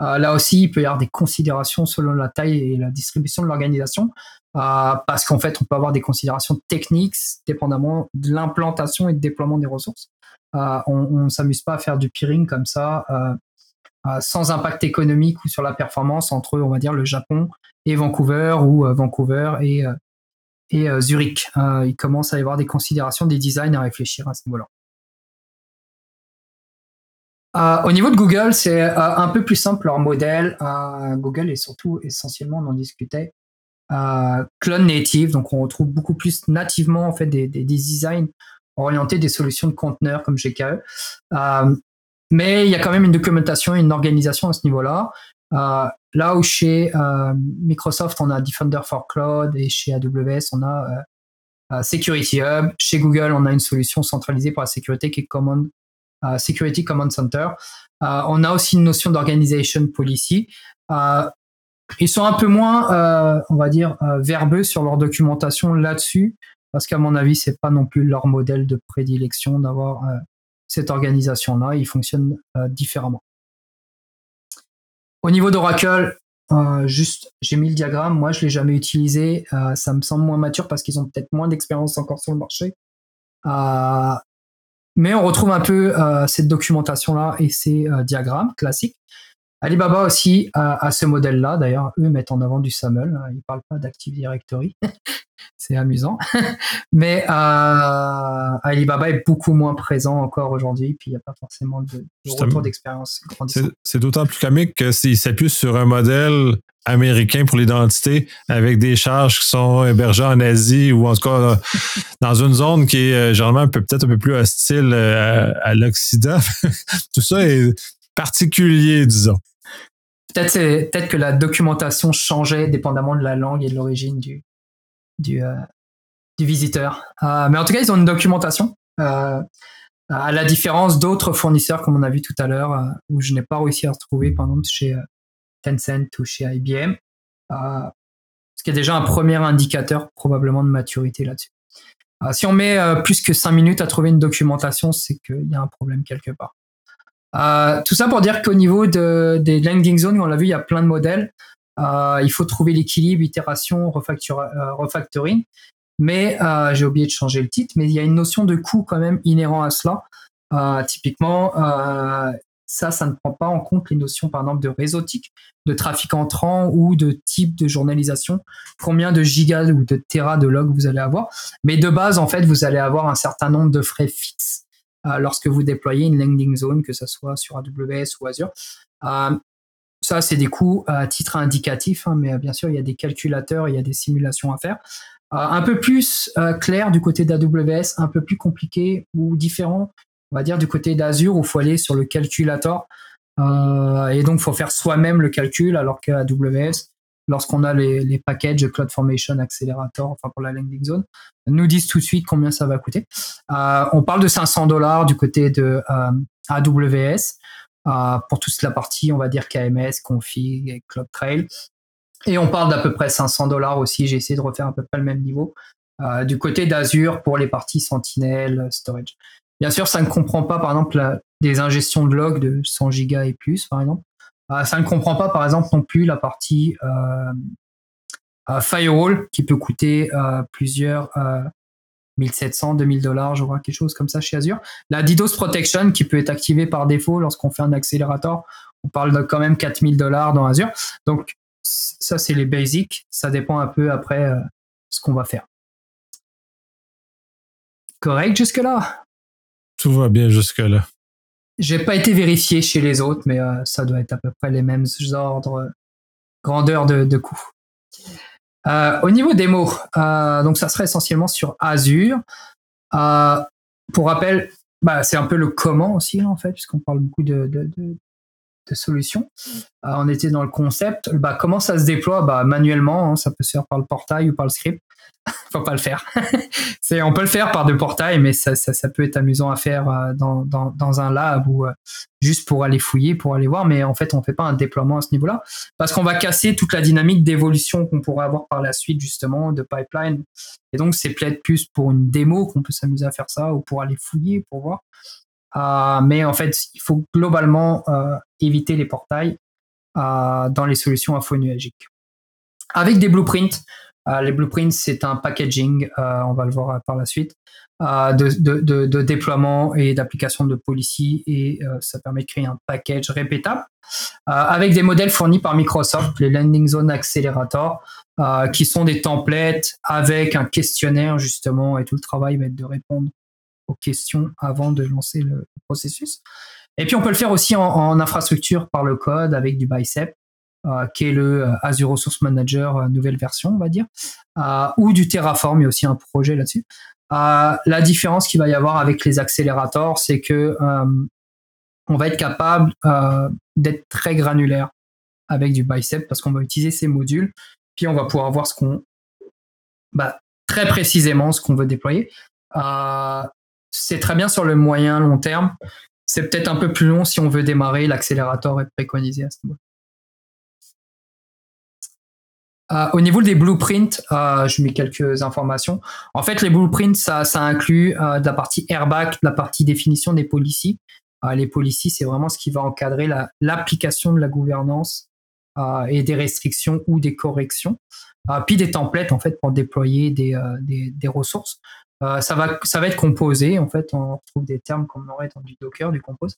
Euh, là aussi, il peut y avoir des considérations selon la taille et la distribution de l'organisation, parce qu'en fait, on peut avoir des considérations techniques dépendamment de l'implantation et du déploiement des ressources. on ne s'amuse pas à faire du peering comme ça sans impact économique ou sur la performance entre, on va dire, le Japon et Vancouver ou euh, Vancouver et, euh, et Zurich. il commence à y avoir des considérations des designs à réfléchir à ce niveau-là. au niveau de Google, c'est un peu plus simple leur modèle. Google est surtout essentiellement, on en discutait, clone native, donc on retrouve beaucoup plus nativement en fait des, des, designs orientés des solutions de conteneurs comme GKE. Mais il y a quand même une documentation, une organisation à ce niveau-là. là où chez Microsoft on a Defender for Cloud et chez AWS on a Security Hub. Chez Google, on a une solution centralisée pour la sécurité qui est Command, Security Command Center. On a aussi une notion d'organisation policy. Ils sont un peu moins, on va dire, verbeux sur leur documentation là-dessus, parce qu'à mon avis, c'est pas non plus leur modèle de prédilection d'avoir cette organisation-là. Ils fonctionnent différemment. Au niveau d'Oracle, euh, j'ai mis le diagramme. Moi, je l'ai jamais utilisé. Euh, ça me semble moins mature parce qu'ils ont peut-être moins d'expérience encore sur le marché. Euh, mais on retrouve un peu cette documentation-là et ces diagrammes classiques. Alibaba aussi a, ce modèle-là. D'ailleurs, eux mettent en avant du SAML. Ils parlent pas d'Active Directory. c'est amusant. Mais euh, Alibaba est beaucoup moins présent encore aujourd'hui, puis il n'y a pas forcément de, retour d'expérience C'est d'autant plus comique que s'il s'appuie sur un modèle américain pour l'identité avec des charges qui sont hébergées en Asie ou en tout cas dans une zone qui est euh, généralement peut-être un peu plus hostile euh, à, à l'Occident. Tout ça est particulier, disons. Peut-être peut que la documentation changeait dépendamment de la langue et de l'origine du, euh, visiteur. Euh, mais en tout cas, ils ont une documentation. Euh, à la différence d'autres fournisseurs, comme on a vu tout à l'heure, où je n'ai pas réussi à retrouver, par exemple, chez Tencent ou chez IBM. ce qui est déjà un premier indicateur probablement de maturité là-dessus. si on met plus que 5 minutes à trouver une documentation, c'est qu'il y a un problème quelque part. Euh, tout ça pour dire qu'au niveau de, des landing zones, on l'a vu, il y a plein de modèles. Euh, il faut trouver l'équilibre, itération, euh, refactoring. Mais j'ai oublié de changer le titre, mais il y a une notion de coût quand même inhérent à cela. typiquement, ça, ça ne prend pas en compte les notions, par exemple, de réseautique, de trafic entrant ou de type de journalisation, combien de gigas ou de terras de log vous allez avoir? Mais de base, en fait, vous allez avoir un certain nombre de frais fixes lorsque vous déployez une landing zone, que ce soit sur AWS ou Azure. Ça, c'est des coûts à titre indicatif, hein, mais euh, bien sûr, il y a des calculateurs, il y a des simulations à faire. Euh, un peu plus euh, clair du côté d'AWS, un peu plus compliqué ou différent, on va dire, du côté d'Azure, où il faut aller sur le calculateur. et donc, il faut faire soi-même le calcul, alors qu'à AWS, lorsqu'on a les, les packages CloudFormation Accelerator, enfin pour la landing zone, nous disent tout de suite combien ça va coûter. on parle de 500 dollars du côté de AWS. Euh, pour toute la partie, on va dire KMS, config et CloudTrail. Et on parle d'à peu près 500 dollars aussi. J'ai essayé de refaire à peu près le même niveau. Euh, du côté d'Azure pour les parties Sentinel, Storage. Bien sûr, ça ne comprend pas, par exemple, des ingestions de logs de 100 gigas et plus, par exemple. Euh, ça ne comprend pas, par exemple, non plus la partie firewall qui peut coûter plusieurs 1700, 2000 dollars, je vois quelque chose comme ça chez Azure. La DDoS Protection qui peut être activée par défaut lorsqu'on fait un accélérateur, on parle de quand même 4000 dollars dans Azure. Donc ça c'est les basics, ça dépend un peu après euh, ce qu'on va faire. Correct jusque-là? Tout va bien jusque-là. J'ai pas été vérifié chez les autres, mais euh, ça doit être à peu près les mêmes ordres, euh, grandeur de, de coûts. Euh, au niveau des mots, donc ça serait essentiellement sur Azure. Pour rappel, bah, c'est un peu le comment aussi en fait, puisqu'on parle beaucoup de, de solutions. on était dans le concept. Bah, comment ça se déploie? Bah, Manuellement, hein, ça peut se faire par le portail ou par le script. faut pas le faire. on peut le faire par deux portails, mais ça, peut être amusant à faire euh, dans, un lab ou euh, juste pour aller fouiller, pour aller voir. Mais en fait, on fait pas un déploiement à ce niveau-là parce qu'on va casser toute la dynamique d'évolution qu'on pourrait avoir par la suite, justement, de pipeline. Et donc, c'est peut-être plus pour une démo qu'on peut s'amuser à faire ça ou pour aller fouiller, pour voir. Euh, mais en fait, il faut globalement éviter les portails dans les solutions infonuagiques. Avec des blueprints, les blueprints, c'est un packaging, euh, on va le voir par la suite, euh, de, déploiement et d'application de policy et ça permet de créer un package répétable avec des modèles fournis par Microsoft, les Landing Zone Accelerator, qui sont des templates avec un questionnaire justement et tout le travail va être de répondre aux questions avant de lancer le, processus. Et puis on peut le faire aussi en, infrastructure par le code avec du Bicep, qui est le Azure Resource Manager nouvelle version, on va dire, ou du Terraform, il y a aussi un projet là-dessus. la différence qu'il va y avoir avec les accélérateurs, c'est que on va être capable d'être très granulaire avec du bicep parce qu'on va utiliser ces modules, puis on va pouvoir voir ce qu'on, bah, très précisément ce qu'on veut déployer. Euh, c'est très bien sur le moyen long terme. C'est peut-être un peu plus long si on veut démarrer. L'accélérateur est préconisé à ce niveau. Euh, au niveau des blueprints, euh, je mets quelques informations. En fait, les blueprints, ça, inclut de la partie airbag, de la partie définition des policies. les policies, c'est vraiment ce qui va encadrer l'application de la gouvernance euh, et des restrictions ou des corrections. Euh, puis des templates en fait pour déployer des, euh, ressources. ça va ça va être composé en fait on retrouve des termes comme on aurait dans du Docker du Compose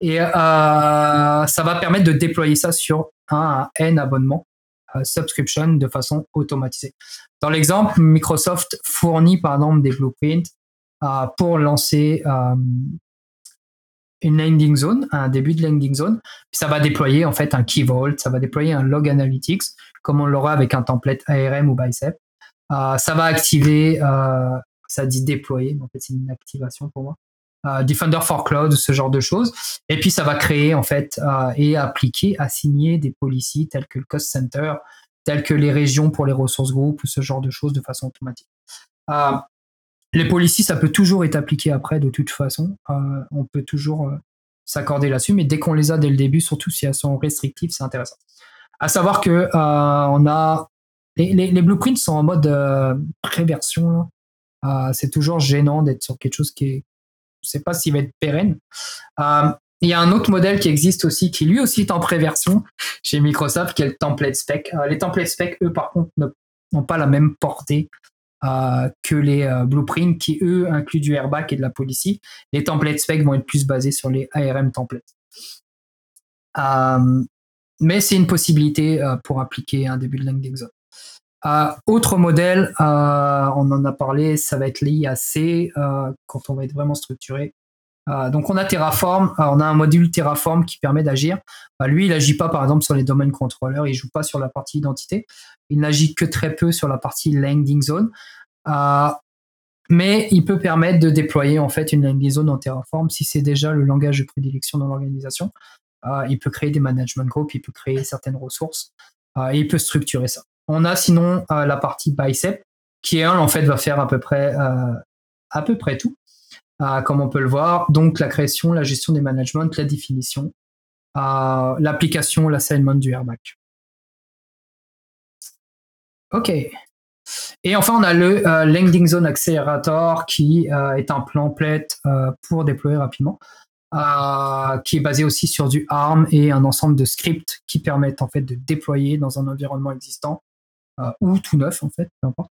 et ça va permettre de déployer ça sur un, N abonnement subscription de façon automatisée. Dans l'exemple, Microsoft fournit par exemple des blueprints pour lancer une landing zone, un début de landing zone. ça va déployer en fait un key vault, ça va déployer un log analytics, comme on l'aura avec un template ARM ou Bicep. Euh, ça va activer, euh, ça dit déployer, mais en fait c'est une activation pour moi. Euh, Defender for Cloud, ce genre de choses. Et puis ça va créer en fait euh, et appliquer, assigner des policies telles que le cost center, telles que les régions pour les ressources groupes ou ce genre de choses de façon automatique. Euh, les policies, ça peut toujours être appliqué après, de toute façon. On peut toujours s'accorder là-dessus, mais dès qu'on les a dès le début, surtout si elles sont restrictives, c'est intéressant. À savoir que on a les, blueprints sont en mode préversion. c'est toujours gênant d'être sur quelque chose qui est, sais pas s'il va être pérenne. il y a un autre modèle qui existe aussi, qui lui aussi est en préversion chez Microsoft, qui est le template spec. les templates spec, eux, par contre, n'ont pas la même portée euh, que les euh, blueprints qui, eux, incluent du airbag et de la policy. Les templates spec vont être plus basés sur les ARM templates. Euh, mais c'est une possibilité pour appliquer un début de landing autre modèle, on en a parlé, ça va être l'IAC quand on va être vraiment structuré. donc on a Terraform, on a un module Terraform qui permet d'agir. lui, il n'agit pas par exemple sur les domaines contrôleurs, il joue pas sur la partie identité. Il n'agit que très peu sur la partie landing zone. Euh, mais il peut permettre de déployer en fait une landing zone en Terraform si c'est déjà le langage de prédilection dans l'organisation. Euh, il peut créer des management groups, il peut créer certaines ressources euh, et il peut structurer ça. On a sinon la partie bicep qui en fait va faire à peu près près tout, comme on peut le voir. Donc la création, la gestion des managements, la définition, l'application, l'assignment du airbag. OK. Et enfin, on a le euh, Landing Zone Accelerator qui euh, est un plan plate euh, pour déployer rapidement, qui est basé aussi sur du ARM et un ensemble de scripts qui permettent en fait de déployer dans un environnement existant ou tout neuf en fait, peu importe.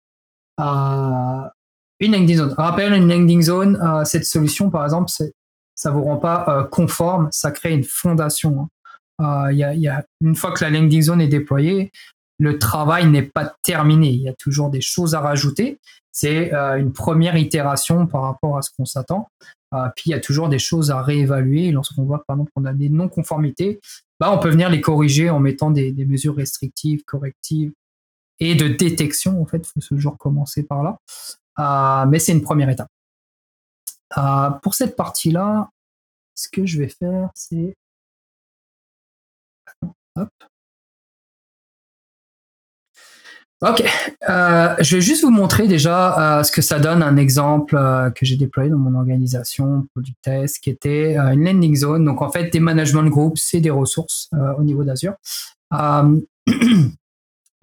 une landing zone. Rappel, une landing zone, cette solution par exemple, ça vous rend pas conforme, ça crée une fondation. Hein. Y, a, une fois que la landing zone est déployée, le travail n'est pas terminé. Il y a toujours des choses à rajouter. C'est euh, une première itération par rapport à ce qu'on s'attend. Euh, puis il y a toujours des choses à réévaluer. Lorsqu'on voit par exemple qu'on a des non-conformités, bah, on peut venir les corriger en mettant des, mesures restrictives, correctives et de détection. En fait, il faut toujours commencer par là. Euh, mais c'est une première étape. pour cette partie-là, ce que je vais faire, c'est Hop. Ok, euh, je vais juste vous montrer déjà euh, ce que ça donne, un exemple euh, que j'ai déployé dans mon organisation du test, qui était une landing zone. Donc en fait, des management groups, c'est des ressources au niveau d'Azure.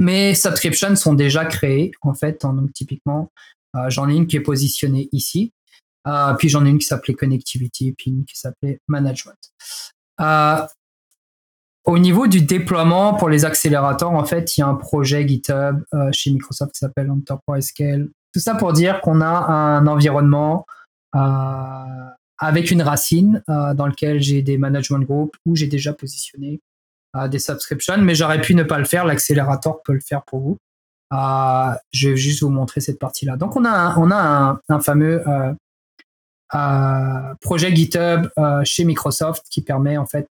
mes subscriptions sont déjà créées en fait. Donc typiquement, j'en ai une qui est positionnée ici, puis j'en ai une qui s'appelait connectivity, puis une qui s'appelait management. Au niveau du déploiement pour les accélérateurs, en fait, il y a un projet GitHub euh, chez Microsoft qui s'appelle Enterprise Scale. Tout ça pour dire qu'on a un environnement euh, avec une racine euh, dans lequel j'ai des management groups où j'ai déjà positionné des subscriptions, mais j'aurais pu ne pas le faire. L'accélérateur peut le faire pour vous. je vais juste vous montrer cette partie-là. Donc on a un, on a un, fameux projet GitHub chez Microsoft qui permet en fait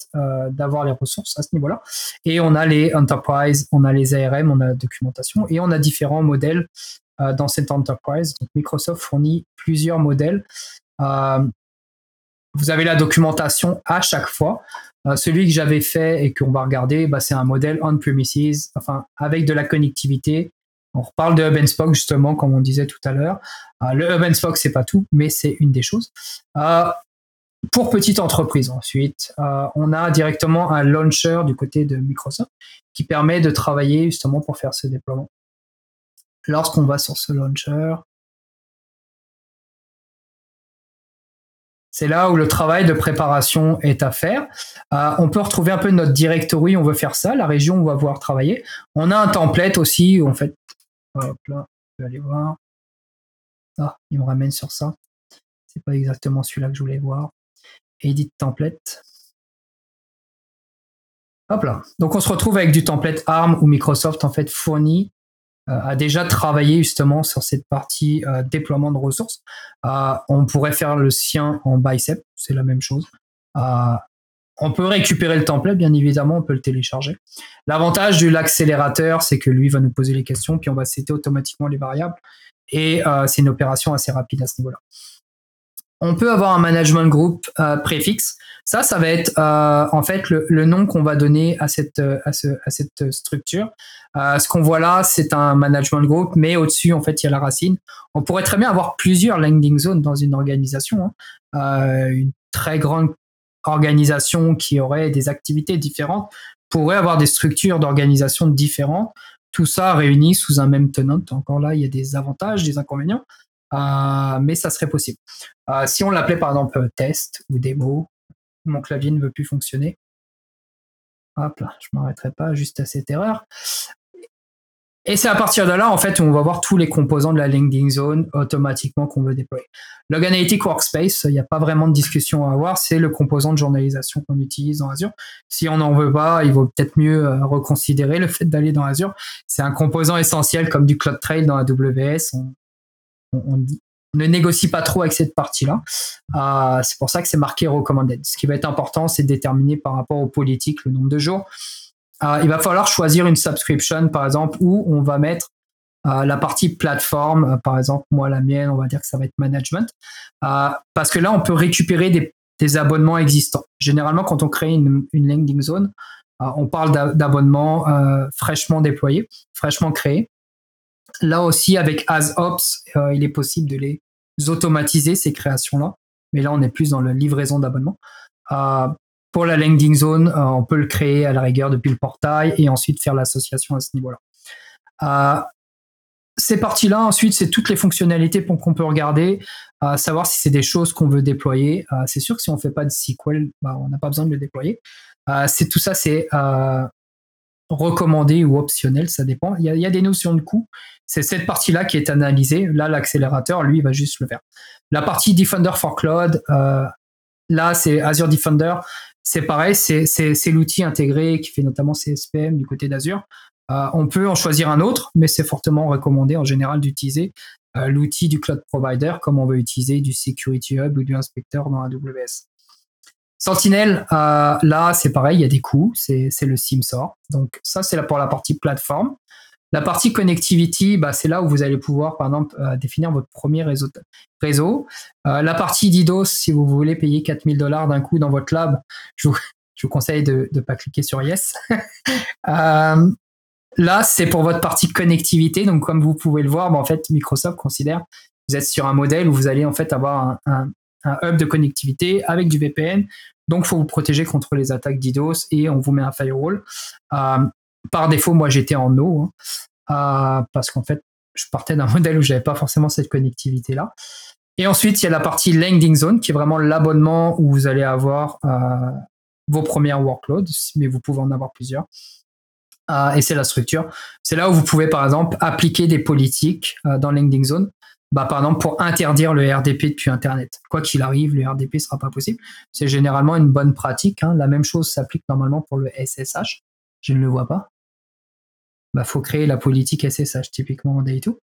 d'avoir les ressources à ce niveau-là. Et on a les enterprise, on a les ARM, on a la documentation et on a différents modèles dans cette enterprise. Donc Microsoft fournit plusieurs modèles. vous avez la documentation à chaque fois. Celui que j'avais fait et qu'on va regarder, bah, c'est un modèle on-premises, enfin avec de la connectivité on reparle de Hub and Spoke justement, comme on disait tout à l'heure. Euh, le Hub and Spoke, c'est pas tout, mais c'est une des choses. Euh, pour petite entreprise, ensuite, euh, on a directement un launcher du côté de Microsoft qui permet de travailler justement pour faire ce déploiement. Lorsqu'on va sur ce launcher, C'est là où le travail de préparation est à faire. on peut retrouver un peu notre directory, on veut faire ça, la région où on va pouvoir travailler. On a un template aussi en fait Hop là, je vais aller voir. Ah, il me ramène sur ça. C'est pas exactement celui-là que je voulais voir. Edit template. Hop là. Donc on se retrouve avec du template ARM où Microsoft en fait fournit euh, a déjà travaillé justement sur cette partie euh, déploiement de ressources. Euh, on pourrait faire le sien en bicep, c'est la même chose. On peut récupérer le template, bien évidemment, on peut le télécharger. L'avantage de l'accélérateur, c'est que lui va nous poser les questions, puis on va setter automatiquement les variables. Et euh, c'est une opération assez rapide à ce niveau-là. On peut avoir un management group euh, préfixe. Ça, ça va être euh, en fait le, nom qu'on va donner à cette, cette structure. ce qu'on voit là, c'est un management group, mais au-dessus, en fait, il y a la racine. On pourrait très bien avoir plusieurs landing zones dans une organisation. Hein. une très grande organisation qui aurait des activités différentes pourrait avoir des structures d'organisation différentes. Tout ça réuni sous un même tenant. Encore là, il y a des avantages, des inconvénients, euh, mais ça serait possible. Euh, si on l'appelait par exemple test ou démo, mon clavier ne veut plus fonctionner. Hop là, je m'arrêterai pas juste à cette erreur. Et c'est à partir de là, en fait, où on va voir tous les composants de la landing zone automatiquement qu'on veut déployer. Log Analytic Workspace, il n'y a pas vraiment de discussion à avoir, c'est le composant de journalisation qu'on utilise dans Azure. Si on n'en veut pas, il vaut peut-être mieux euh, reconsidérer le fait d'aller dans Azure. C'est un composant essentiel comme du Cloud Trail dans AWS. On, ne négocie pas trop avec cette partie-là. Euh, c'est pour ça que c'est marqué recommanded. Ce qui va être important, c'est de déterminer par rapport aux politiques le nombre de jours. Euh, il va falloir choisir une subscription, par exemple, où on va mettre euh, la partie plateforme. Par exemple, moi, la mienne, on va dire que ça va être management. parce que là, on peut récupérer des, abonnements existants. Généralement, quand on crée une, landing zone, on parle d'abonnements fraîchement déployés, fraîchement créés. Là aussi, avec AsOps, il est possible de les automatiser, ces créations-là. Mais là, on est plus dans la livraison d'abonnements. Pour la landing zone, euh, on peut le créer à la rigueur depuis le portail et ensuite faire l'association à ce niveau-là. Euh, ces parties-là, ensuite, c'est toutes les fonctionnalités qu'on peut regarder, euh, savoir si c'est des choses qu'on veut déployer. c'est sûr que si on ne fait pas de SQL, bah, on n'a pas besoin de le déployer. c'est tout ça, c'est recommandé ou optionnel, ça dépend. Il y, a, des notions de coût. C'est cette partie-là qui est analysée. Là, l'accélérateur, lui, va juste le faire. La partie Defender for Cloud, là, c'est Azure Defender c'est pareil, c'est l'outil intégré qui fait notamment CSPM du côté d'Azure. Euh, on peut en choisir un autre, mais c'est fortement recommandé en général d'utiliser euh, l'outil du cloud provider comme on veut utiliser du Security Hub ou du inspecteur dans AWS. Sentinel, euh, là c'est pareil, il y a des coûts, c'est le SIMSOR. Donc ça c'est pour la partie plateforme. La partie connectivity, bah, c'est là où vous allez pouvoir, par exemple, euh, définir votre premier réseau. Euh, la partie DDoS, si vous voulez payer 4000 dollars d'un coup dans votre lab, je vous, conseille de ne pas cliquer sur Yes. Là, c'est pour votre partie connectivité. Donc, comme vous pouvez le voir, bah, en fait, Microsoft considère que vous êtes sur un modèle où vous allez en fait avoir un, hub de connectivité avec du VPN. Donc, faut vous protéger contre les attaques DDoS et on vous met un firewall par défaut, moi, j'étais en eau, hein, euh, parce qu'en fait, je partais d'un modèle où j'avais pas forcément cette connectivité-là. Et ensuite, il y a la partie landing zone, qui est vraiment l'abonnement où vous allez avoir euh, vos premières workloads, mais vous pouvez en avoir plusieurs. Euh, et c'est la structure. C'est là où vous pouvez, par exemple, appliquer des politiques dans landing zone. Bah, par exemple, pour interdire le RDP depuis Internet. Quoi qu'il arrive, le RDP ne sera pas possible. C'est généralement une bonne pratique. Hein. La même chose s'applique normalement pour le SSH. Je ne le vois pas bah, faut créer la politique SSH typiquement en day2.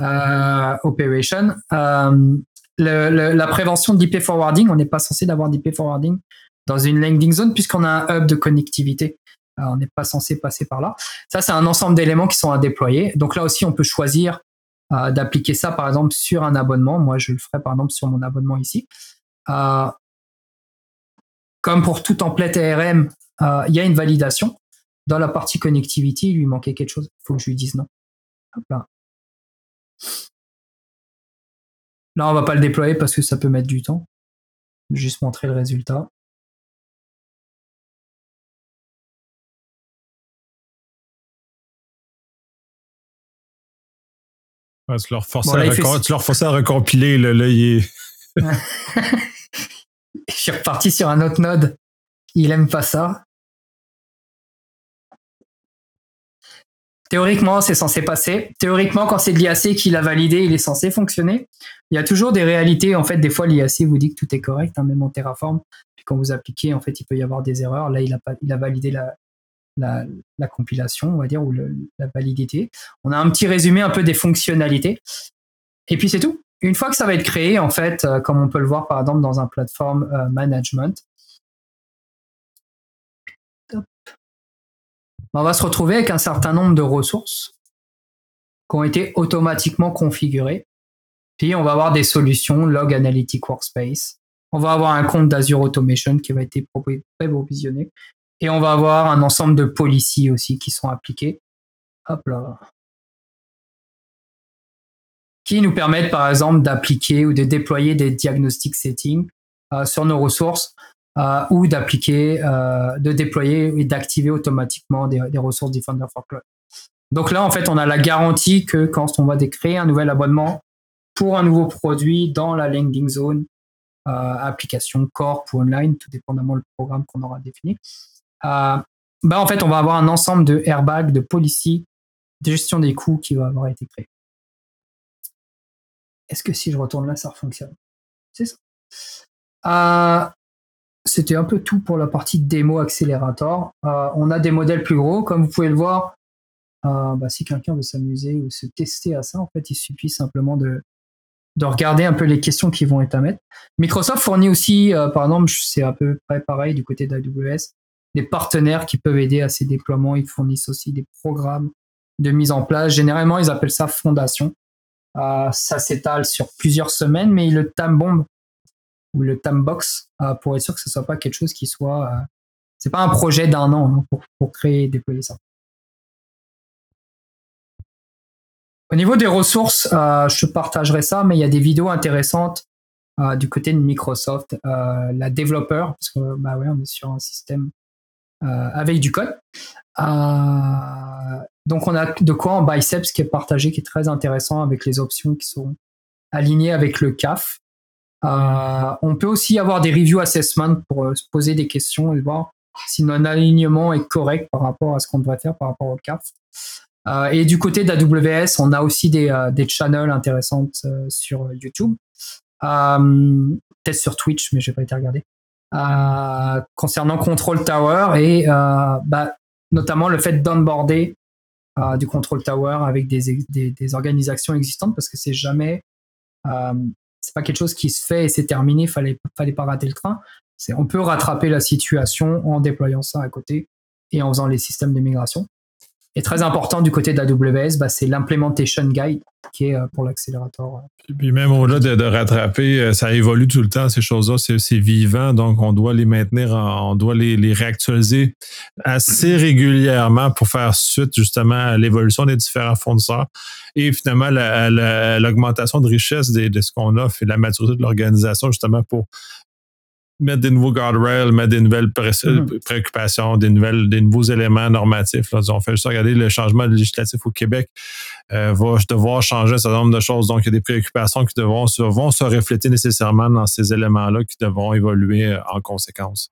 Euh, operation. Euh, la prévention d'IP forwarding, on n'est pas censé d'avoir d'IP forwarding dans une landing zone puisqu'on a un hub de connectivité. on n'est pas censé passer par là. Ça, c'est un ensemble d'éléments qui sont à déployer. Donc là aussi, on peut choisir euh, d'appliquer ça, par exemple, sur un abonnement. Moi, je le ferai, par exemple, sur mon abonnement ici. Euh, comme pour tout template ARM, euh, il y a une validation. Dans la partie connectivity, il lui manquait quelque chose. Il faut que je lui dise non. là. Là, on va pas le déployer parce que ça peut mettre du temps. Juste montrer le résultat. Tu, leur forçais à, recompiler. Là, Je suis reparti sur un autre node. Il aime pas ça. Théoriquement, c'est censé passer. Théoriquement, quand c'est de l'IAC qui l'a validé, il est censé fonctionner. Il y a toujours des réalités. En fait, des fois, l'IAC vous dit que tout est correct, hein, même en Terraform. Puis quand vous appliquez, en fait, il peut y avoir des erreurs. Là, il a, pas, il a validé la, la, compilation, on va dire, ou la validité. On a un petit résumé un peu des fonctionnalités. Et puis c'est tout. Une fois que ça va être créé, en fait, euh, comme on peut le voir par exemple dans un plateforme euh, management, on va se retrouver avec un certain nombre de ressources qui ont été automatiquement configurées. Puis on va avoir des solutions Log Analytic Workspace. On va avoir un compte d'Azure Automation qui va être provisionné. Et on va avoir un ensemble de policies aussi qui sont appliquées. Hop là. Qui nous permettent par exemple d'appliquer ou de déployer des diagnostic settings euh, sur nos ressources euh, ou d'appliquer, euh, de déployer et d'activer automatiquement des, ressources Defender for Cloud. Donc là, en fait, on a la garantie que quand on va créer un nouvel abonnement pour un nouveau produit dans la landing zone, application Core ou online, tout dépendamment du programme qu'on aura défini, bah en fait, on va avoir un ensemble de airbags, de policy, de gestion des coûts qui va avoir été créé. Est-ce que si je retourne là, ça fonctionne C'est ça. Euh, c'était un peu tout pour la partie démo accélérateur. Euh, on a des modèles plus gros, comme vous pouvez le voir. Bah, si quelqu'un veut s'amuser ou se tester à ça, en fait, il suffit simplement de, de regarder un peu les questions qui vont être à mettre. Microsoft fournit aussi, par exemple, c'est à peu près pareil du côté d'AWS, des partenaires qui peuvent aider à ces déploiements. Ils fournissent aussi des programmes de mise en place. Généralement, ils appellent ça fondation. Euh, ça s'étale sur plusieurs semaines, mais le time bomb ou le time box euh, pour être sûr que ce soit pas quelque chose qui soit. Euh, c'est pas un projet d'un an hein, pour, créer et déployer ça. Au niveau des ressources, je te partagerai ça, mais il y a des vidéos intéressantes du côté de Microsoft, la développeur, parce que bah ouais, on est sur un système euh, avec du code. Euh, donc on a de quoi en biceps qui est partagé, qui est très intéressant avec les options qui sont alignées avec le CAF. Euh, on peut aussi avoir des review assessments pour se poser des questions et voir si notre alignement est correct par rapport à ce qu'on devrait faire par rapport au CAF. et du côté d'AWS, on a aussi des, des channels intéressantes sur YouTube. Peut-être sur Twitch, mais je n'ai pas été regardé. Euh, concernant Control Tower et euh, bah, notamment le fait d'onboarder euh, du Control Tower avec des, organisations existantes parce que c'est jamais c'est pas quelque chose qui se fait et c'est terminé, fallait fallait pas rater le train. On peut rattraper la situation en déployant ça à côté et en faisant les systèmes de migration. Et très important du côté d'AWS, bah, c'est l'implementation guide qui est euh, pour l'accélérateur. Et puis même au-delà de, rattraper, euh, ça évolue tout le temps, ces choses-là, c'est vivant, donc on doit les maintenir, on doit les, réactualiser assez régulièrement pour faire suite justement à l'évolution des différents fournisseurs et finalement l'augmentation de richesse de, de ce qu'on offre et la maturité de l'organisation justement pour mettre des nouveaux guardrails, mettre des nouvelles mhm. préoccupations, des, nouvelles, des nouveaux éléments normatifs. Là. On fait juste regarder le changement législatif au Québec euh, va devoir changer un certain nombre de choses. Donc, il y a des préoccupations qui devront, vont se refléter nécessairement dans ces éléments-là qui devront évoluer euh, en conséquence.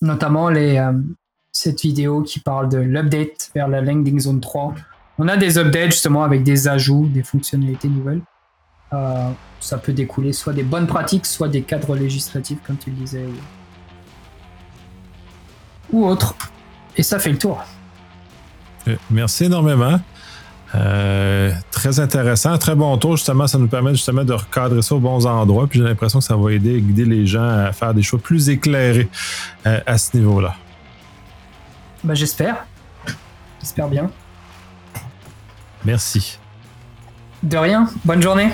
Notamment les, euh, cette vidéo qui parle de l'update vers la Landing Zone 3. On a des updates justement avec des ajouts, des fonctionnalités nouvelles. Euh, ça peut découler soit des bonnes pratiques, soit des cadres législatifs, comme tu le disais, ou, autre. Et ça fait le tour. Euh, merci énormément. Euh, très intéressant, très bon tour. Justement, ça nous permet justement de recadrer ça aux bons endroits. Puis j'ai l'impression que ça va aider à guider les gens à faire des choix plus éclairés euh, à ce niveau-là. Bah, j'espère. J'espère bien. Merci. De rien, bonne journée.